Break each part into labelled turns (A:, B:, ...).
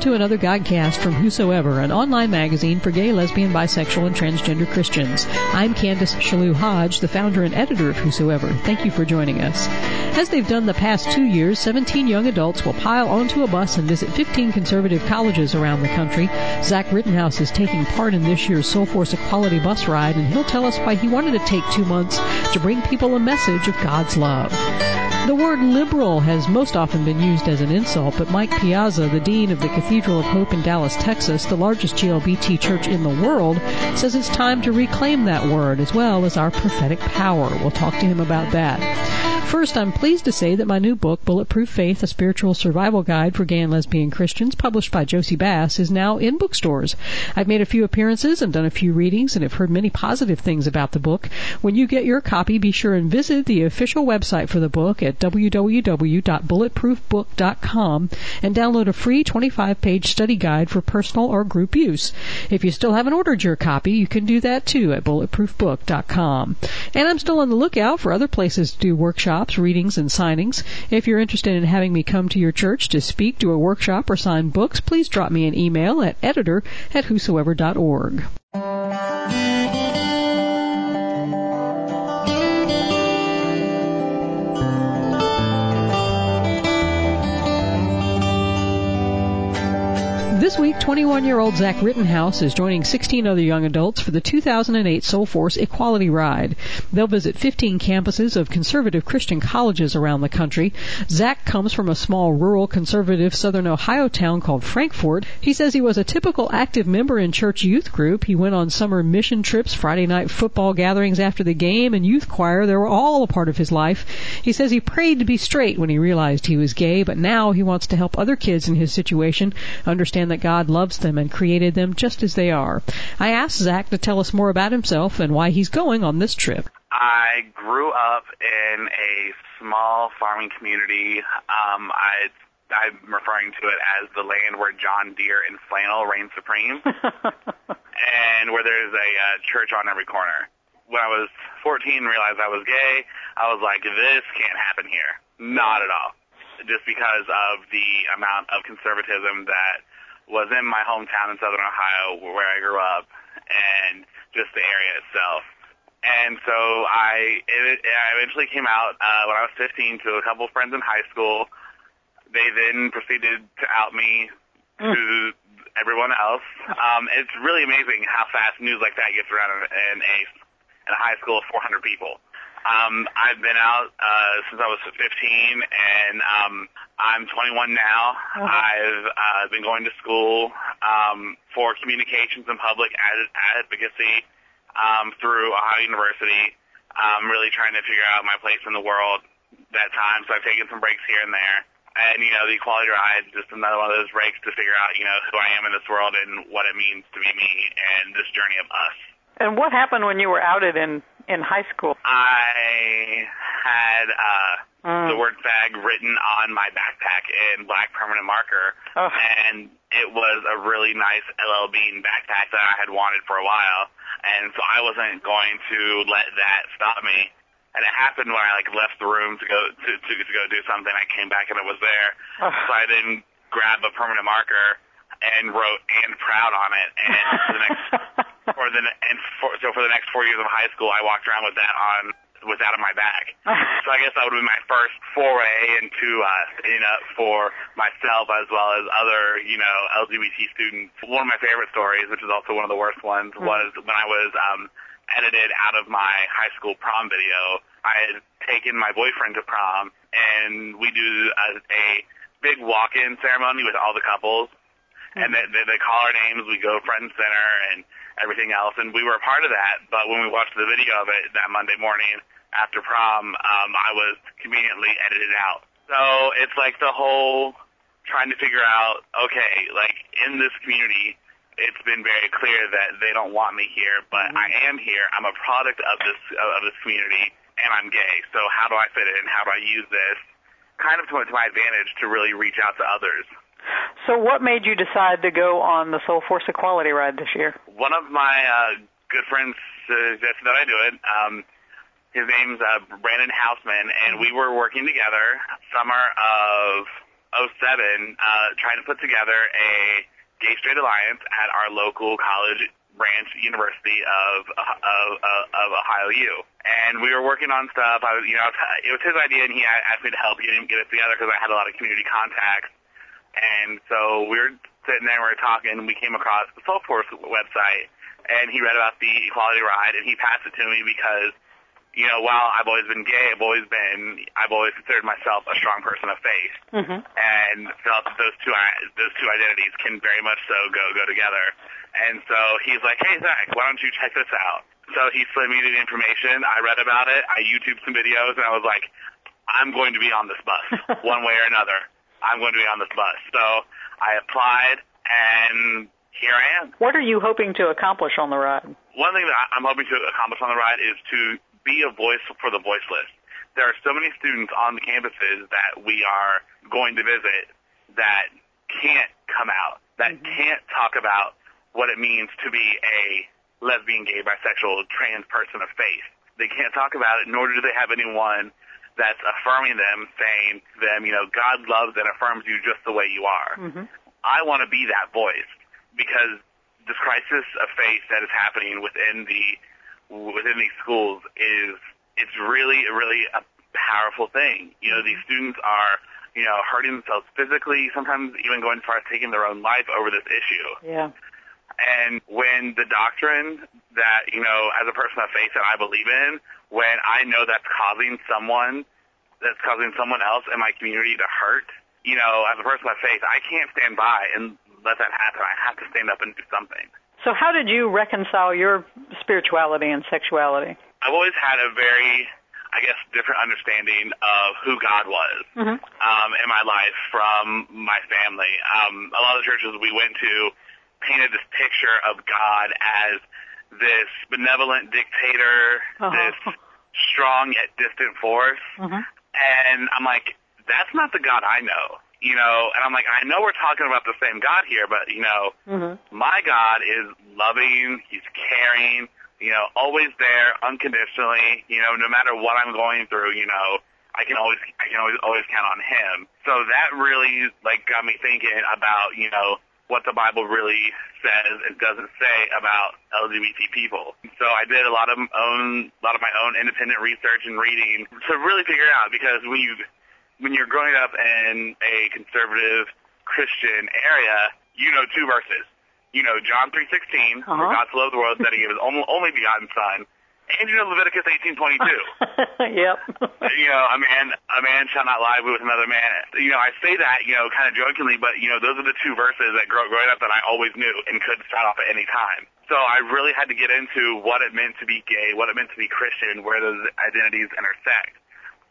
A: to another Godcast from Whosoever, an online magazine for gay, lesbian, bisexual, and transgender Christians. I'm Candace Chellew-Hodge, the founder and editor of Whosoever. Thank you for joining us. As they've done the past two years, 17 young adults will pile onto a bus and visit 15 conservative colleges around the country. Zach Rittenhouse is taking part in this year's Soulforce Equality bus ride, and he'll tell us why he wanted to take two months to bring people a message of God's love. The word liberal has most often been used as an insult, but Mike Piazza, the dean of the Cathedral of Hope in Dallas, Texas, the largest GLBT church in the world, says it's time to reclaim that word as well as our prophetic power. We'll talk to him about that. First, I'm pleased to say that my new book, Bulletproof Faith, a spiritual survival guide for gay and lesbian Christians, published by Jossey-Bass, is now in bookstores. I've made a few appearances and done a few readings and have heard many positive things about the book. When you get your copy, be sure and visit the official website for the book at www.bulletproofbook.com and download a free 25-page study guide for personal or group use. If you still haven't ordered your copy, you can do that too at bulletproofbook.com. And I'm still on the lookout for other places to do workshops workshops, readings, and signings. If you're interested in having me come to your church to speak, do a workshop, or sign books, please drop me an email at editor at whosoever.org. This week, 21-year-old Zach Rittenhouse is joining 16 other young adults for the 2008 Soulforce Equality Ride. They'll visit 15 campuses of conservative Christian colleges around the country. Zach comes from a small rural conservative southern Ohio town called Frankfort. He says he was a typical active member in church youth group. He went on summer mission trips, Friday night football gatherings after the game, and youth choir. They were all a part of his life. He says he prayed to be straight when he realized he was gay, but now he wants to help other kids in his situation understand that God loves them and created them just as they are. I asked Zach to tell us more about himself and why he's going on this trip.
B: I grew up in a small farming community. Um, I I'm referring to it as the land where John Deere and flannel reign supreme, and where there's a uh, church on every corner. When I was 14 and realized I was gay, I was like, this can't happen here. Not at all. Just because of the amount of conservatism that was in my hometown in Southern Ohio, where I grew up, and just the area itself. And so I, it, I eventually came out uh, when I was 15 to a couple of friends in high school. They then proceeded to out me mm. to everyone else. Um, it's really amazing how fast news like that gets around in, in a in a high school of 400 people. Um, I've been out uh, since I was 15, and um, I'm 21 now. Uh-huh. I've uh, been going to school um, for communications and public ad- advocacy um, through Ohio University. I'm really trying to figure out my place in the world that time, so I've taken some breaks here and there. And, you know, the equality ride is just another one of those breaks to figure out, you know, who I am in this world and what it means to be me and this journey of us.
C: And what happened when you were outed in in high school?
B: I had uh, mm. the word fag written on my backpack in black permanent marker, oh. and it was a really nice LL Bean backpack that I had wanted for a while, and so I wasn't going to let that stop me. And it happened when I like left the room to go to to, to go do something. I came back and it was there, oh. so I then grabbed a permanent marker and wrote "and proud" on it, and the next for the and for, so for the next four years of high school, I walked around with that on with that in my bag. so I guess that would be my first foray into uh, standing up for myself as well as other, you know, LGBT students. One of my favorite stories, which is also one of the worst ones, mm-hmm. was when I was um, edited out of my high school prom video. I had taken my boyfriend to prom, and we do a, a big walk-in ceremony with all the couples and they, they, they call our names. We go front and center and everything else, and we were a part of that. But when we watched the video of it that Monday morning after prom, um, I was conveniently edited out. So it's like the whole trying to figure out, okay, like in this community, it's been very clear that they don't want me here, but mm-hmm. I am here. I'm a product of this of this community, and I'm gay. So how do I fit in? How do I use this? Kind of to, to my advantage to really reach out to others.
C: So, what made you decide to go on the Soulforce Equality Ride this year?
B: One of my uh, good friends suggested that I do it. Um, his name's uh, Brandon Houseman, and we were working together summer of 07 uh, trying to put together a gay straight alliance at our local college branch university of of, of, of Ohio U. And we were working on stuff. I was, you know, it was his idea, and he asked me to help get, get it together because I had a lot of community contacts. And so we were sitting there, we were talking, and we came across the Soulforce website, and he read about the Equality Ride, and he passed it to me because you know, while I've always been gay, I've always been, I've always considered myself a strong person of faith, mm-hmm. and felt that those two those two identities can very much so go go together. And so he's like, hey Zach, why don't you check this out? So he slid me the information. I read about it. I YouTube some videos, and I was like, I'm going to be on this bus one way or another. I'm going to be on this bus. So I applied, and here I am.
C: What are you hoping to accomplish on the ride?
B: One thing that I'm hoping to accomplish on the ride is to be a voice for the voiceless. There are so many students on the campuses that we are going to visit that can't come out, that mm-hmm. can't talk about what it means to be a lesbian, gay, bisexual, trans person of faith. They can't talk about it, nor do they have anyone that's affirming them, saying to them, you know, God loves and affirms you just the way you are. Mm-hmm. I want to be that voice because this crisis of faith that is happening within the within these schools is it's really really a powerful thing. You know, these students are you know hurting themselves physically, sometimes even going as far as taking their own life over this issue.
C: Yeah.
B: And when the doctrine that you know, as a person of faith that I believe in, when I know that's causing someone that's causing someone else in my community to hurt, you know, as a person of faith, I can't stand by and let that happen. I have to stand up and do something.
C: So how did you reconcile your spirituality and sexuality?
B: I've always had a very, I guess, different understanding of who God was mm-hmm. um, in my life from my family. Um, a lot of the churches we went to painted this picture of God as this benevolent dictator, uh-huh. this strong yet distant force. Mm-hmm. And I'm like, that's not the God I know you know, and I'm like, I know we're talking about the same God here, but you know, mm-hmm. my God is loving, He's caring, you know, always there, unconditionally, you know, no matter what I'm going through, you know, I can always, I can always, always count on Him. So that really like got me thinking about, you know, what the Bible really says and doesn't say about LGBT people. So I did a lot of own, a lot of my own independent research and reading to really figure it out because when you when you're growing up in a conservative Christian area, you know two verses. You know John 3:16, uh-huh. for God so loved the world that He gave His only, only begotten Son, and you know Leviticus 18:22.
C: yep.
B: you know, a man a man shall not lie with another man. You know, I say that you know kind of jokingly, but you know those are the two verses that grow, growing up that I always knew and could start off at any time. So I really had to get into what it meant to be gay, what it meant to be Christian, where those identities intersect.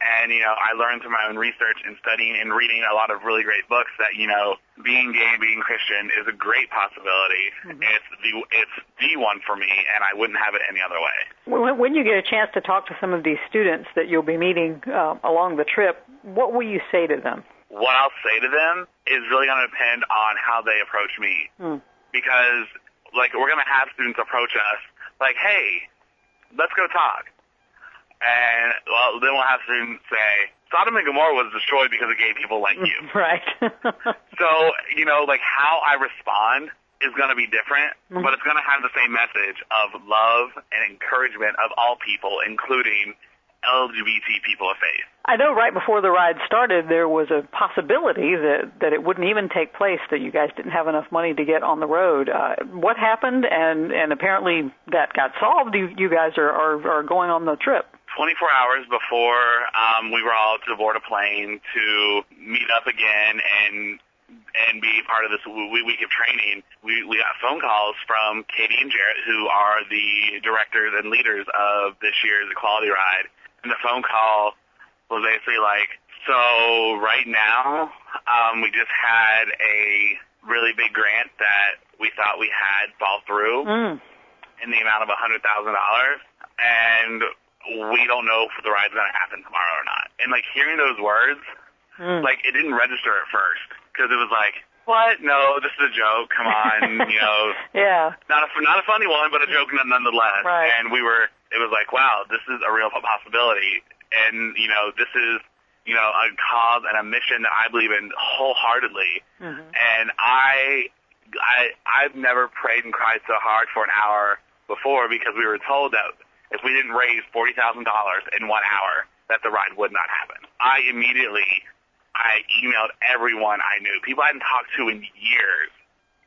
B: And, you know, I learned through my own research and studying and reading a lot of really great books that, you know, being gay being Christian is a great possibility. Mm-hmm. It's the it's the one for me, and I wouldn't have it any other way.
C: When, when you get a chance to talk to some of these students that you'll be meeting uh, along the trip, what will you say to them?
B: What I'll say to them is really going to depend on how they approach me. Mm. Because, like, we're going to have students approach us like, hey, let's go talk and well, then we'll have to say Sodom and Gomorrah was destroyed because of gay people like you.
C: Right.
B: so you know, like how I respond is going to be different, mm-hmm. but it's going to have the same message of love and encouragement of all people, including LGBT people of faith.
C: I know right before the ride started, there was a possibility that that it wouldn't even take place. That you guys didn't have enough money to get on the road. Uh, what happened? And and apparently that got solved. You you guys are are, are going on the trip.
B: 24 hours before um, we were all to board a plane to meet up again and and be part of this week of training, we, we got phone calls from Katie and Jarrett, who are the directors and leaders of this year's Equality Ride. And the phone call was basically like, so right now, um, we just had a really big grant that we thought we had fall through mm. in the amount of $100,000. And we don't know if the ride's going to happen tomorrow or not. And like hearing those words, mm. like it didn't register at first because it was like, what? No, this is a joke. Come on, you know.
C: yeah.
B: Not a not a funny one, but a joke nonetheless.
C: Right.
B: And we were, it was like, wow, this is a real possibility. And you know, this is you know, a cause and a mission that I believe in wholeheartedly. Mm-hmm. And I, I, I've never prayed and cried so hard for an hour before because we were told that if we didn't raise forty thousand dollars in one hour, that the ride would not happen. I immediately, I emailed everyone I knew, people I hadn't talked to in years,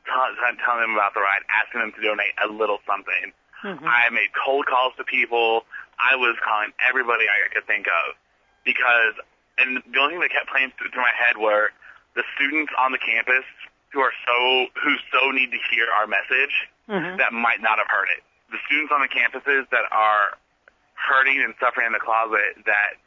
B: telling, telling them about the ride, asking them to donate a little something. Mm-hmm. I made cold calls to people. I was calling everybody I could think of because, and the only thing that kept playing through my head were the students on the campus who are so who so need to hear our message mm-hmm. that might not have heard it. The students on the campuses that are hurting and suffering in the closet that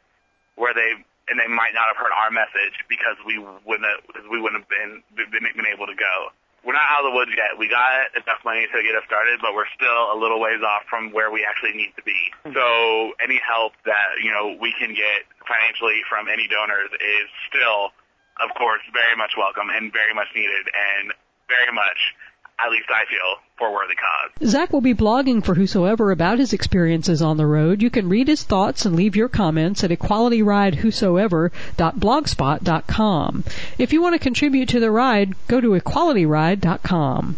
B: where they and they might not have heard our message because we wouldn't have, because we wouldn't have been been, been able to go we're not out of the woods yet. We got enough money to get us started, but we're still a little ways off from where we actually need to be. Mm-hmm. So any help that, you know, we can get financially from any donors is still, of course, very much welcome and very much needed and very much at least I feel, for worthy cause.
A: Zach will be blogging for Whosoever about his experiences on the road. You can read his thoughts and leave your comments at equalityride.whosoever.blogspot.com. If you want to contribute to the ride, go to equalityride.com.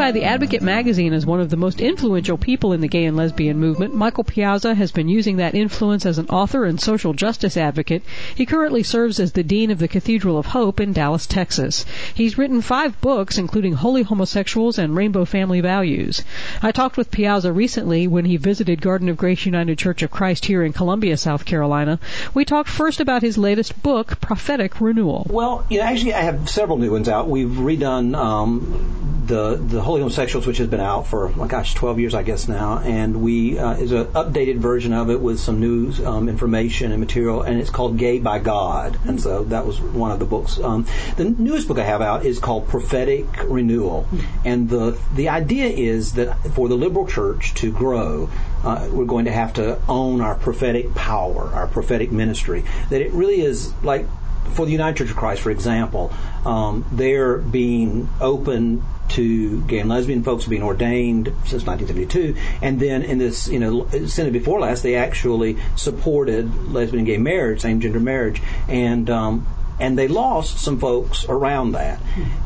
A: by the Advocate magazine as one of the most influential people in the gay and lesbian movement. Michael Piazza has been using that influence as an author and social justice advocate. He currently serves as the Dean of the Cathedral of Hope in Dallas, Texas. He's written five books, including Holy Homosexuals and Rainbow Family Values. I talked with Piazza recently when he visited Garden of Grace United Church of Christ here in Columbia, South Carolina. We talked first about his latest book, Prophetic Renewal.
D: Well, you know, actually, I have several new ones out. We've redone um, the the Holy Homosexuals, which has been out for my gosh, 12 years I guess now, and we uh, is an updated version of it with some new um, information and material, and it's called Gay by God, and so that was one of the books. Um, the newest book I have out is called Prophetic Renewal, and the the idea is that for the liberal church to grow, uh, we're going to have to own our prophetic power, our prophetic ministry. That it really is like for the United Church of Christ, for example, um, they're being open to gay and lesbian. Folks being ordained since 1972, and then in this, you know, Synod before last, they actually supported lesbian and gay marriage, same gender marriage, and um, and they lost some folks around that.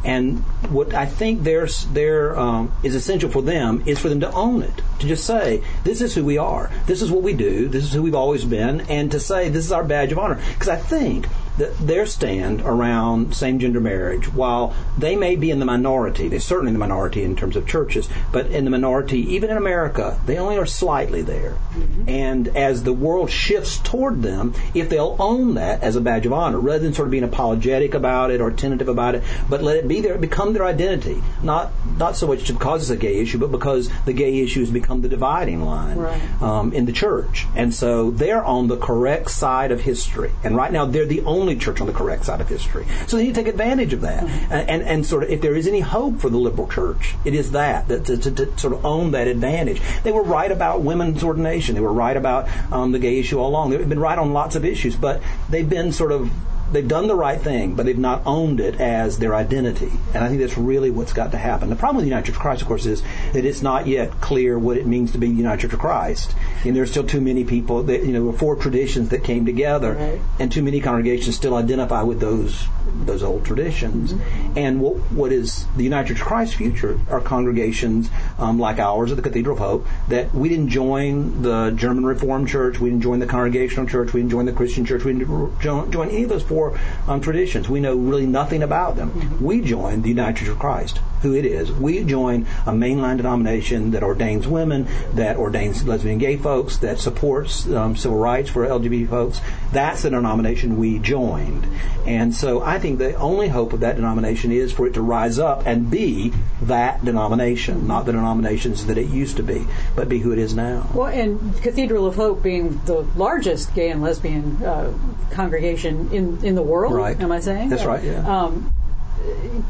D: And what I think there's there um, is essential for them is for them to own it, to just say this is who we are, this is what we do, this is who we've always been, and to say this is our badge of honor. Because I think their stand around same gender marriage, while they may be in the minority, they're certainly in the minority in terms of churches, but in the minority, even in America, they only are slightly there. Mm-hmm. And as the world shifts toward them, if they'll own that as a badge of honor, rather than sort of being apologetic about it or tentative about it, but let it be there, become their identity. Not not so much because it's a gay issue, but because the gay issue has become the dividing line right. um, in the church. And so they're on the correct side of history. And right now, they're the only only church on the correct side of history. So they need to take advantage of that. Mm-hmm. And, and, and, sort of, if there is any hope for the liberal church, it is that, that to, to, to sort of own that advantage. They were right about women's ordination. They were right about um, the gay issue all along. They've been right on lots of issues, but they've been sort of they've done the right thing, but they've not owned it as their identity. And I think that's really what's got to happen. The problem with the United Church of Christ, of course, is that it's not yet clear what it means to be the United Church of Christ. And there's still too many people that, you know, four traditions that came together, right. and too many congregations still identify with those those old traditions. Mm-hmm. And what, what is the United Church of Christ's future are congregations um, like ours at the Cathedral of Hope that we didn't join the German Reformed Church, we didn't join the Congregational Church, we didn't join the Christian Church, we didn't join any of those four um, traditions. We know really nothing about them. Mm-hmm. We joined the United Church of Christ, who it is. We join a mainline denomination that ordains women, that ordains lesbian gay folks, that supports um, civil rights for LGBT folks. That's the denomination we joined. And so I think the only hope of that denomination is for it to rise up and be that denomination, not the denominations that it used to be, but be who it is now.
A: Well, and Cathedral of Hope being the largest gay and lesbian uh, congregation in in the world.
D: Right.
A: Am I saying?
D: That's right. Yeah. Um,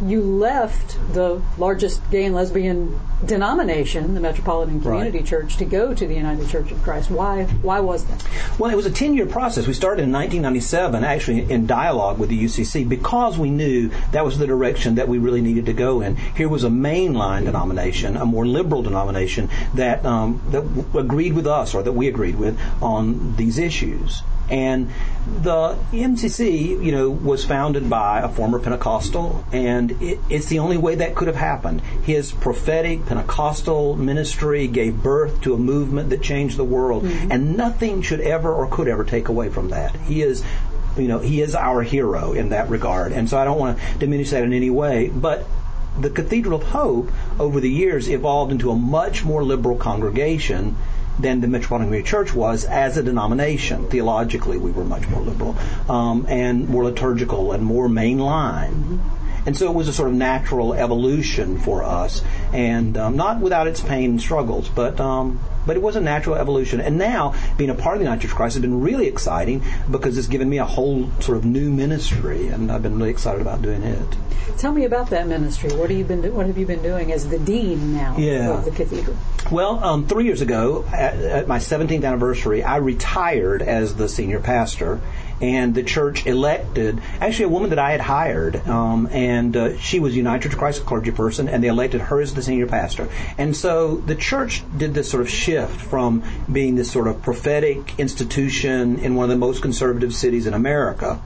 E: you left the largest gay and lesbian denomination, the Metropolitan Community right. Church, to go to the United Church of Christ. Why? Why was that?
D: Well, it was a ten-year process. We started in 1997, actually in dialogue with the UCC, because we knew that was the direction that we really needed to go in. Here was a mainline denomination, a more liberal denomination that um, that agreed with us, or that we agreed with on these issues. And the MCC, you know, was founded by a former Pentecostal, and it, it's the only way that could have happened. His prophetic Pentecostal ministry gave birth to a movement that changed the world, mm-hmm. and nothing should ever or could ever take away from that. He is you know, he is our hero in that regard. And so I don't want to diminish that in any way. But the Cathedral of Hope over the years evolved into a much more liberal congregation than the Metropolitan Community Church was as a denomination. Theologically, we were much more liberal um, and more liturgical and more mainline. And so it was a sort of natural evolution for us, and um, not without its pain and struggles, but um, but it was a natural evolution. And now, being a part of the United Church of Christ has been really exciting because it's given me a whole sort of new ministry, and I've been really excited about doing it.
E: Tell me about that ministry. What have you been What have you been doing as the dean now yeah. of the cathedral?
D: Well, um, three years ago, at, at my 17th anniversary, I retired as the senior pastor, and the church elected actually a woman that I had hired, um, and uh, she was United Church of Christ clergy person, and they elected her as the senior pastor. And so the church did this sort of shift from being this sort of prophetic institution in one of the most conservative cities in America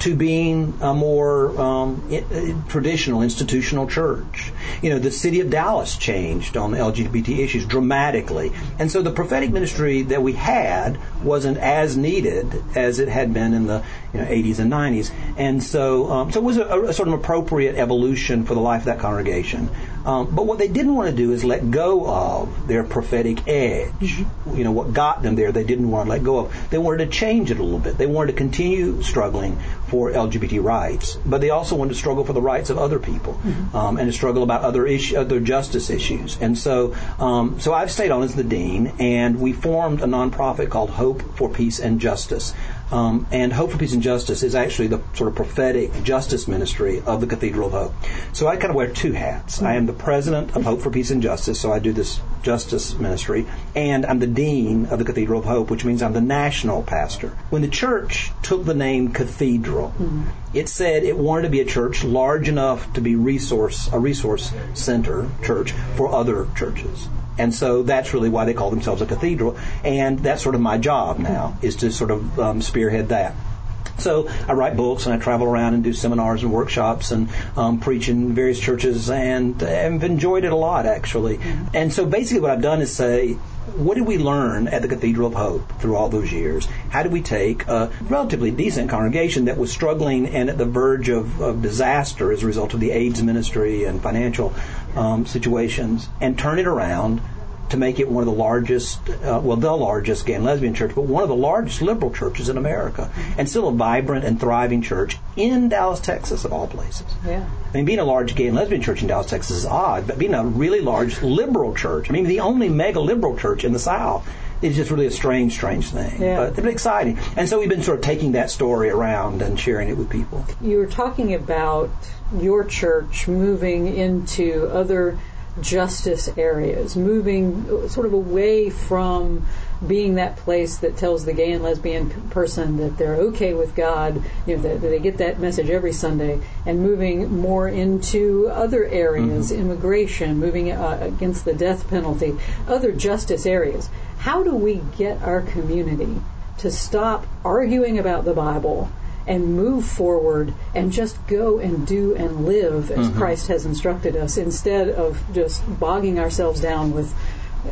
D: to being a more um, uh, traditional institutional church. You know, the city of Dallas changed on LGBT issues dramatically, and so the prophetic ministry that we had wasn't as needed as it had been in the you know, 80s and 90s, and so um, so it was a, a, sort of appropriate evolution for the life of that congregation. Um, but what they didn't want to do is let go of their prophetic edge. Mm-hmm. You know, what got them there, they didn't want to let go of. They wanted to change it a little bit. They wanted to continue struggling for LGBT rights, but they also wanted to struggle for the rights of other people mm-hmm. um, and to struggle about other issue, other justice issues. And so, um, so I've stayed on as the dean, and we formed a nonprofit called Hope for Peace and Justice. Um, and Hope for Peace and Justice is actually the sort of prophetic justice ministry of the Cathedral of Hope. So I kind of wear two hats. I am the president of Hope for Peace and Justice, so I do this justice ministry, and I'm the dean of the Cathedral of Hope, which means I'm the national pastor. When the church took the name Cathedral, mm-hmm. it said it wanted to be a church large enough to be resource a resource center church for other churches. And so that's really why they call themselves a cathedral. And that's sort of my job now, is to sort of um, spearhead that. So I write books and I travel around and do seminars and workshops and um, preach in various churches and I've enjoyed it a lot actually. Mm-hmm. And so basically what I've done is say, what did we learn at the Cathedral of Hope through all those years? How did we take a relatively decent congregation that was struggling and at the verge of, of disaster as a result of the AIDS ministry and financial um, situations and turn it around to make it one of the largest, uh, well, the largest gay and lesbian church, but one of the largest liberal churches in America, and still a vibrant and thriving church in Dallas, Texas, of all places.
E: Yeah.
D: I mean, being a large gay and lesbian church in Dallas, Texas is odd, but being a really large liberal church, I mean, the only mega liberal church in the South, is just really a strange, strange thing. Yeah. But it's exciting. And so we've been sort of taking that story around and sharing it with people.
E: You were talking about your church moving into other justice areas, moving sort of away from being that place that tells the gay and lesbian person that they're okay with God, you know, that, that they get that message every Sunday, and moving more into other areas, mm-hmm. immigration, moving uh, against the death penalty, other justice areas. How do we get our community to stop arguing about the Bible and move forward and just go and do and live as mm-hmm. Christ has instructed us instead of just bogging ourselves down with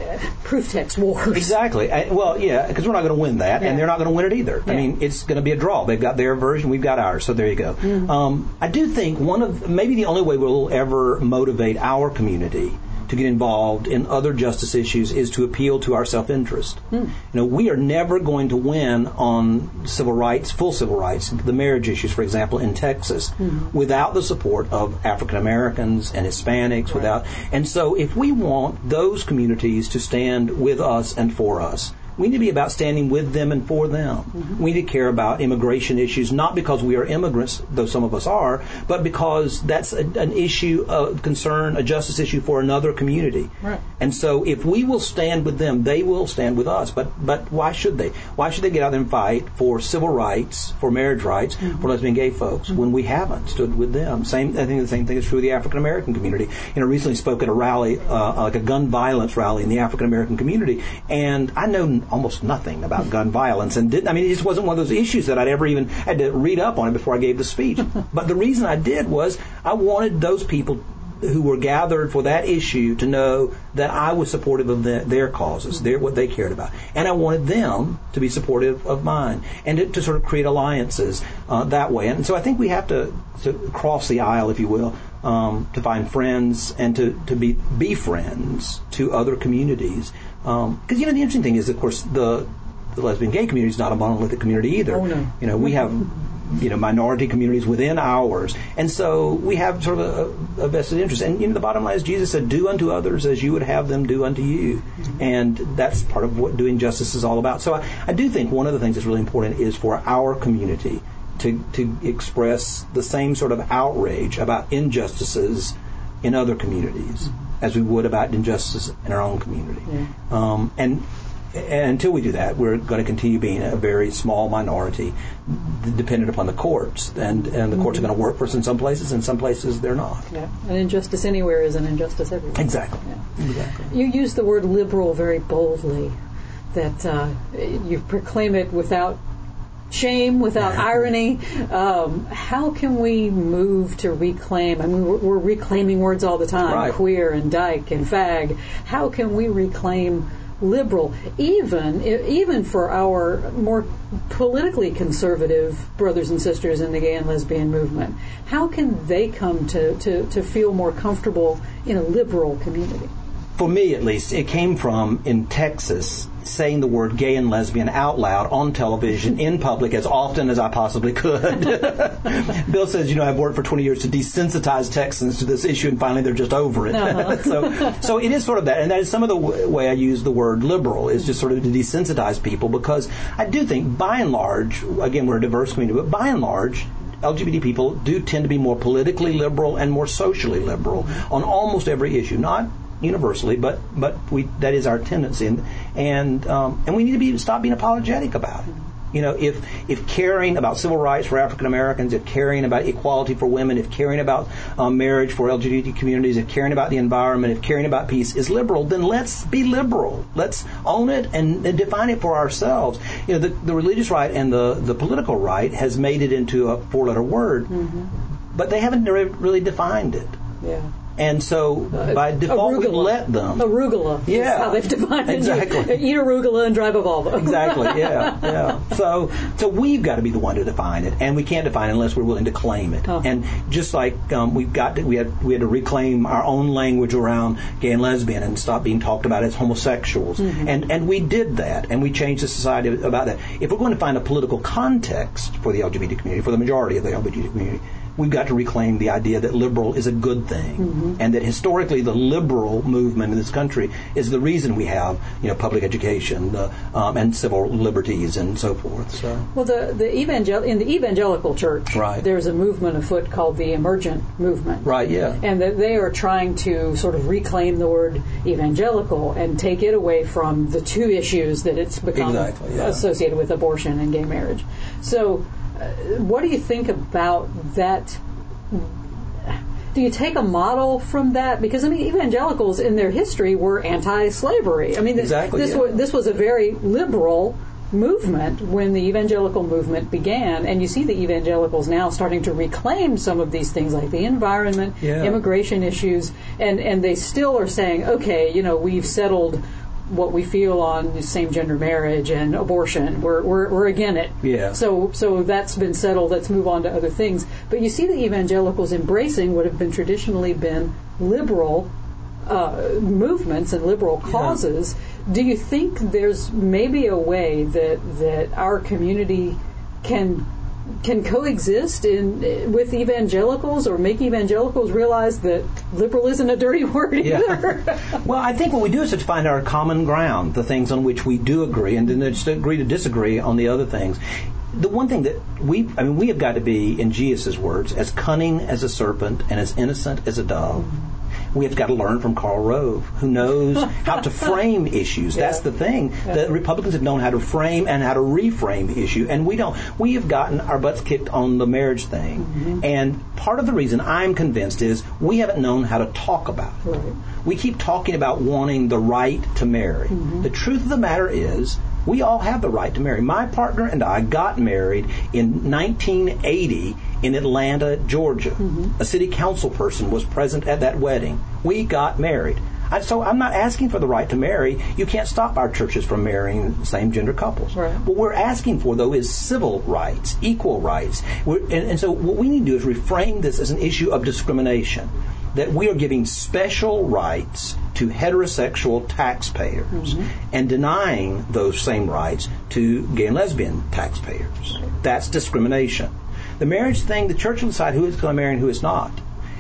E: uh, proof text wars.
D: Exactly. I, well, yeah, because we're not going to win that, yeah. and they're not going to win it either. Yeah. I mean, it's going to be a draw. They've got their version, we've got ours. So there you go. Mm-hmm. Um, I do think one of maybe the only way we'll ever motivate our community to get involved in other justice issues is to appeal to our self-interest. Hmm. You know, we are never going to win on civil rights, full civil rights, the marriage issues, for example, in Texas, mm-hmm. without the support of African Americans and Hispanics. Right. Without, and so if we want those communities to stand with us and for us, we need to be about standing with them and for them. Mm-hmm. We need to care about immigration issues, not because we are immigrants, though some of us are, but because that's a, an issue of concern, a justice issue for another community.
E: Right.
D: And so if we will stand with them, they will stand with us. But but why should they? Why should they get out there and fight for civil rights, for marriage rights, mm-hmm. for lesbian gay folks mm-hmm. when we haven't stood with them? Same. I think the same thing is true of the African American community. You know, recently spoke at a rally, uh, like a gun violence rally in the African American community, and I know almost nothing about gun violence, and didn't. I mean, it just wasn't one of those issues that I'd ever even had to read up on it before I gave the speech. but the reason I did was I wanted those people who were gathered for that issue to know that I was supportive of the, their causes, their, what they cared about, and I wanted them to be supportive of mine, and to, to sort of create alliances uh, that way. And so I think we have to, to cross the aisle, if you will, um, to find friends and to, to be be friends to other communities. Because um, you know the interesting thing is, of course, the the lesbian gay community is not a monolithic community either.
E: Oh, no.
D: You know, we have you know minority communities within ours, and so we have sort of a, a, vested interest. And you know, the bottom line is Jesus said, "Do unto others as you would have them do unto you," mm-hmm. and that's part of what doing justice is all about. So I, I do think one of the things that's really important is for our community to to express the same sort of outrage about injustices in other communities mm-hmm. As we would about injustice in our own community.
E: Yeah.
D: Um, and and until we do that, we're going to continue being a very small minority, dependent upon the courts, and and the courts mm-hmm. are going to work for us in some places, and some places they're not.
E: Yeah, an injustice anywhere is an injustice everywhere.
D: Exactly.
E: Yeah.
D: Exactly.
E: You use the word liberal very boldly. That uh, you proclaim it without shame, without irony. Um, how can we move to reclaim? I mean, we're, we're reclaiming words all the time:
D: right.
E: queer and dyke and fag. How can we reclaim? liberal, even even for our more politically conservative brothers and sisters in the gay and lesbian movement. How can they come to, to, to feel more comfortable in a liberal community?
D: For me, at least, it came from in Texas saying the word gay and lesbian out loud on television in public as often as I possibly could. Bill says, you know, I've worked for 20 years to desensitize Texans to this issue, and finally they're just over it.
E: Uh-huh.
D: so, so it is sort of that, and that is some of the w- way I use the word liberal is just sort of to desensitize people because I do think, by and large, again, we're a diverse community, but by and large, LGBT people do tend to be more politically liberal and more socially liberal on almost every issue. Not universally, but but we that is our tendency, and and um, and we need to be stop being apologetic about it. You know, if if caring about civil rights for African Americans, if caring about equality for women, if caring about um, marriage for LGBT communities, if caring about the environment, if caring about peace is liberal, then let's be liberal. Let's own it and, and define it for ourselves. You know, the, the religious right and the the political right has made it into a four letter word,
E: mm-hmm.
D: but they haven't really defined it.
E: Yeah.
D: And so by default,
E: arugula.
D: we let them.
E: Arugula.
D: Yeah.
E: how they've defined
D: exactly.
E: it. Eat arugula and drive a Volvo.
D: exactly. Yeah. Yeah. So, so we've got to be the one to define it, and we can't define it unless we're willing to claim it.
E: Oh.
D: And just like um, we've got to, we had we had to reclaim our own language around gay and lesbian and stop being talked about as homosexuals.
E: Mm-hmm.
D: And and we did that, and we changed the society about that. If we're going to find a political context for the LGBT community, for the majority of the LGBT community we've got to reclaim the idea that liberal is a good thing,
E: mm-hmm.
D: and that historically the liberal movement in this country is the reason we have you know public education uh, um, and civil liberties and so forth. So.
E: Well, the the evangel- in the evangelical church,
D: right.
E: there's a movement afoot called the emergent movement.
D: Right. Yeah.
E: And that they are trying to sort of reclaim the word evangelical and take it away from the two issues that it's become
D: exactly, yeah.
E: associated with abortion and gay marriage. So Uh, what do you think about that? Do you take a model from that? Because I mean, evangelicals in their history were anti-slavery. I mean, this,
D: exactly,
E: this
D: yeah.
E: was this was a very liberal movement when the evangelical movement began, and you see the evangelicals now starting to reclaim some of these things like the environment,
D: yeah.
E: immigration issues, and and they still are saying, okay, you know, we've settled what we feel on same gender marriage and abortion. We're, we're, we're again it.
D: Yeah.
E: So, so that's been settled. Let's move on to other things. But you see the evangelicals embracing what have been traditionally been liberal uh, movements and liberal causes. Yeah. Do you think there's maybe a way that, that our community can
A: can coexist in with evangelicals or make evangelicals realize that liberal isn't a dirty word either.
D: Yeah. well, I think what we do is to find our common ground, the things on which we do agree, and then just agree to disagree on the other things. The one thing that we, I mean, we have got to be, in Jesus' words, as cunning as a serpent and as innocent as a dove. Mm-hmm we have got to learn from Karl Rove, who knows how to frame issues. Yeah. That's the thing. Yeah. The Republicans have known how to frame and how to reframe issue, and we don't. We have gotten our butts kicked on the marriage thing, mm-hmm. and part of the reason I'm convinced is we haven't known how to talk about it. Right. We keep talking about wanting the right to marry. Mm-hmm. The truth of the matter is we all have the right to marry. My partner and I got married in 1980 in Atlanta, Georgia. Mm-hmm. A city council person was present at that wedding. We got married. I, so I'm not asking for the right to marry. You can't stop our churches from marrying same gender couples. Right. What we're asking for, though, is civil rights, equal rights. And, and so what we need to do is reframe this as an issue of discrimination that we are giving special rights to heterosexual taxpayers mm-hmm. and denying those same rights to gay and lesbian taxpayers. That's discrimination. The marriage thing, the church will decide who is going to marry and who is not.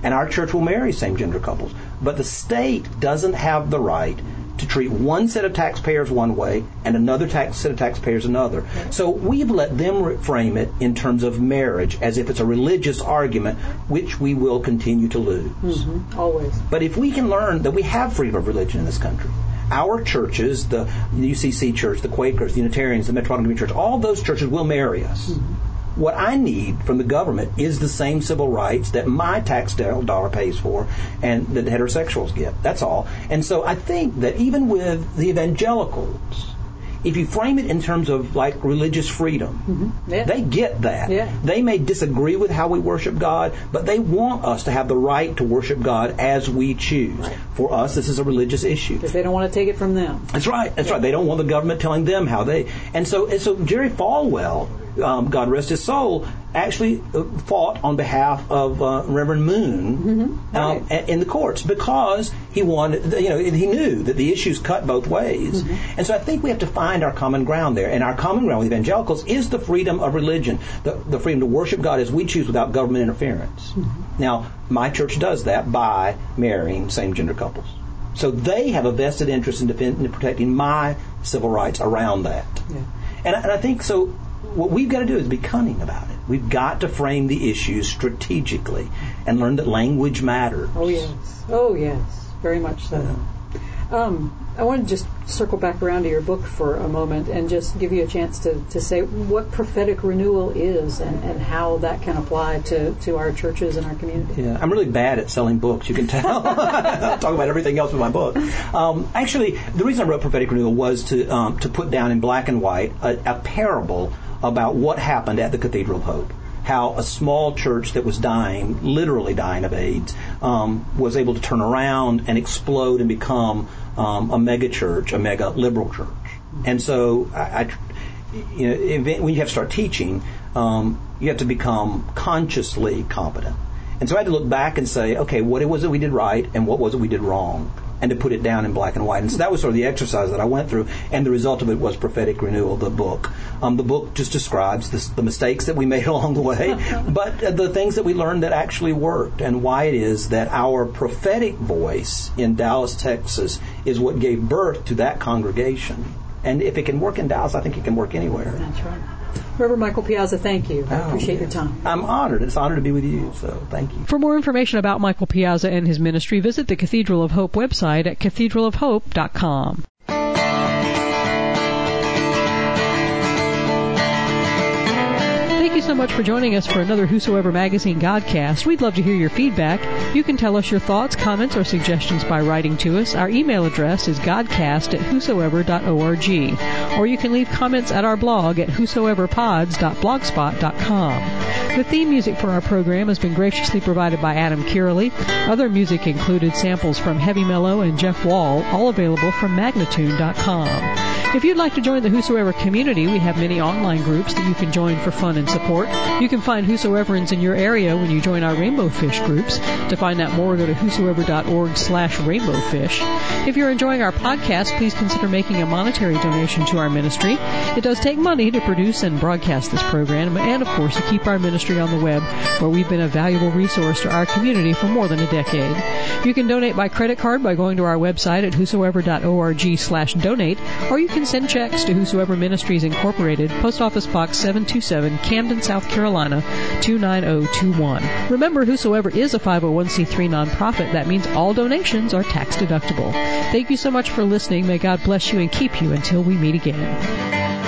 D: And our church will marry same gender couples. But the state doesn't have the right to treat one set of taxpayers one way and another tax set of taxpayers another. So we've let them frame it in terms of marriage as if it's a religious argument, which we will continue to lose.
A: Mm-hmm. Always.
D: But if we can learn that we have freedom of religion in this country, our churches, the UCC Church, the Quakers, the Unitarians, the Metropolitan Community Church, all those churches will marry us. Mm-hmm. What I need from the government is the same civil rights that my tax dollar pays for and that heterosexuals get. That's all. And so I think that even with the evangelicals, if you frame it in terms of like religious freedom, mm-hmm. yeah. they get that. Yeah. They may disagree with how we worship God, but they want us to have the right to worship God as we choose. Right. For us, this is a religious issue.
A: Because they don't want to take it from them.
D: That's right. That's yeah. right. They don't want the government telling them how they. And so, and so Jerry Falwell um, God rest his soul, actually uh, fought on behalf of uh, Reverend Moon mm-hmm. um, right. in the courts because he wanted, you know, he knew that the issues cut both ways. Mm-hmm. And so I think we have to find our common ground there. And our common ground with evangelicals is the freedom of religion, the, the freedom to worship God as we choose without government interference. Mm-hmm. Now, my church does that by marrying same gender couples. So they have a vested interest in, defending, in protecting my civil rights around that. Yeah. And, and I think so what we've got to do is be cunning about it. We've got to frame the issues strategically and learn that language matters.
A: Oh yes, oh yes, very much so. Um, I want to just circle back around to your book for a moment and just give you a chance to, to say what prophetic renewal is and, and how that can apply to, to our churches and our community.
D: Yeah, I'm really bad at selling books, you can tell. I talk about everything else in my book. Um, actually, the reason I wrote prophetic renewal was to, um, to put down in black and white a, a parable about what happened at the Cathedral of Hope. How a small church that was dying, literally dying of AIDS, um, was able to turn around and explode and become um, a mega church, a mega liberal church. And so, I, I you know, when you have to start teaching, um, you have to become consciously competent. And so I had to look back and say, okay, what was it we did right and what was it we did wrong? And to put it down in black and white. And so that was sort of the exercise that I went through, and the result of it was Prophetic Renewal, the book. Um, the book just describes the mistakes that we made along the way, but uh, the things that we learned that actually worked, and why it is that our prophetic voice in Dallas, Texas, is what gave birth to that congregation. And if it can work in Dallas, I think it can work anywhere.
A: That's right. Reverend Michael Piazza, thank you. I oh, appreciate your time.
D: I'm honored. It's an honor to be with you, so thank you.
A: For more information about Michael Piazza and his ministry, visit the Cathedral of Hope website at cathedralofhope.com. Thank you so much for joining us for another Whosoever Magazine Godcast. We'd love to hear your feedback. You can tell us your thoughts, comments, or suggestions by writing to us. Our email address is godcast at whosoever.org. Or you can leave comments at our blog at whosoeverpods.blogspot.com. The theme music for our program has been graciously provided by Adam Kirley. Other music included samples from Heavy Mellow and Jeff Wahl, all available from magnatune.com. If you'd like to join the Whosoever community, we have many online groups that you can join for fun and support. You can find Whosoeverans in your area when you join our Rainbow Fish groups. To find out more, go to whosoever.org slash rainbowfish. If you're enjoying our podcast, please consider making a monetary donation to our ministry. It does take money to produce and broadcast this program, and of course to keep our ministry on the web, where we've been a valuable resource to our community for more than a decade. You can donate by credit card by going to our website at whosoever.org slash donate, or you can send checks to Whosoever Ministries Incorporated, Post Office Box 727, Camden, South Carolina 29021. Remember, Whosoever is a 501c3 nonprofit. That means all donations are tax deductible. Thank you so much for listening. May God bless you and keep you until we meet again.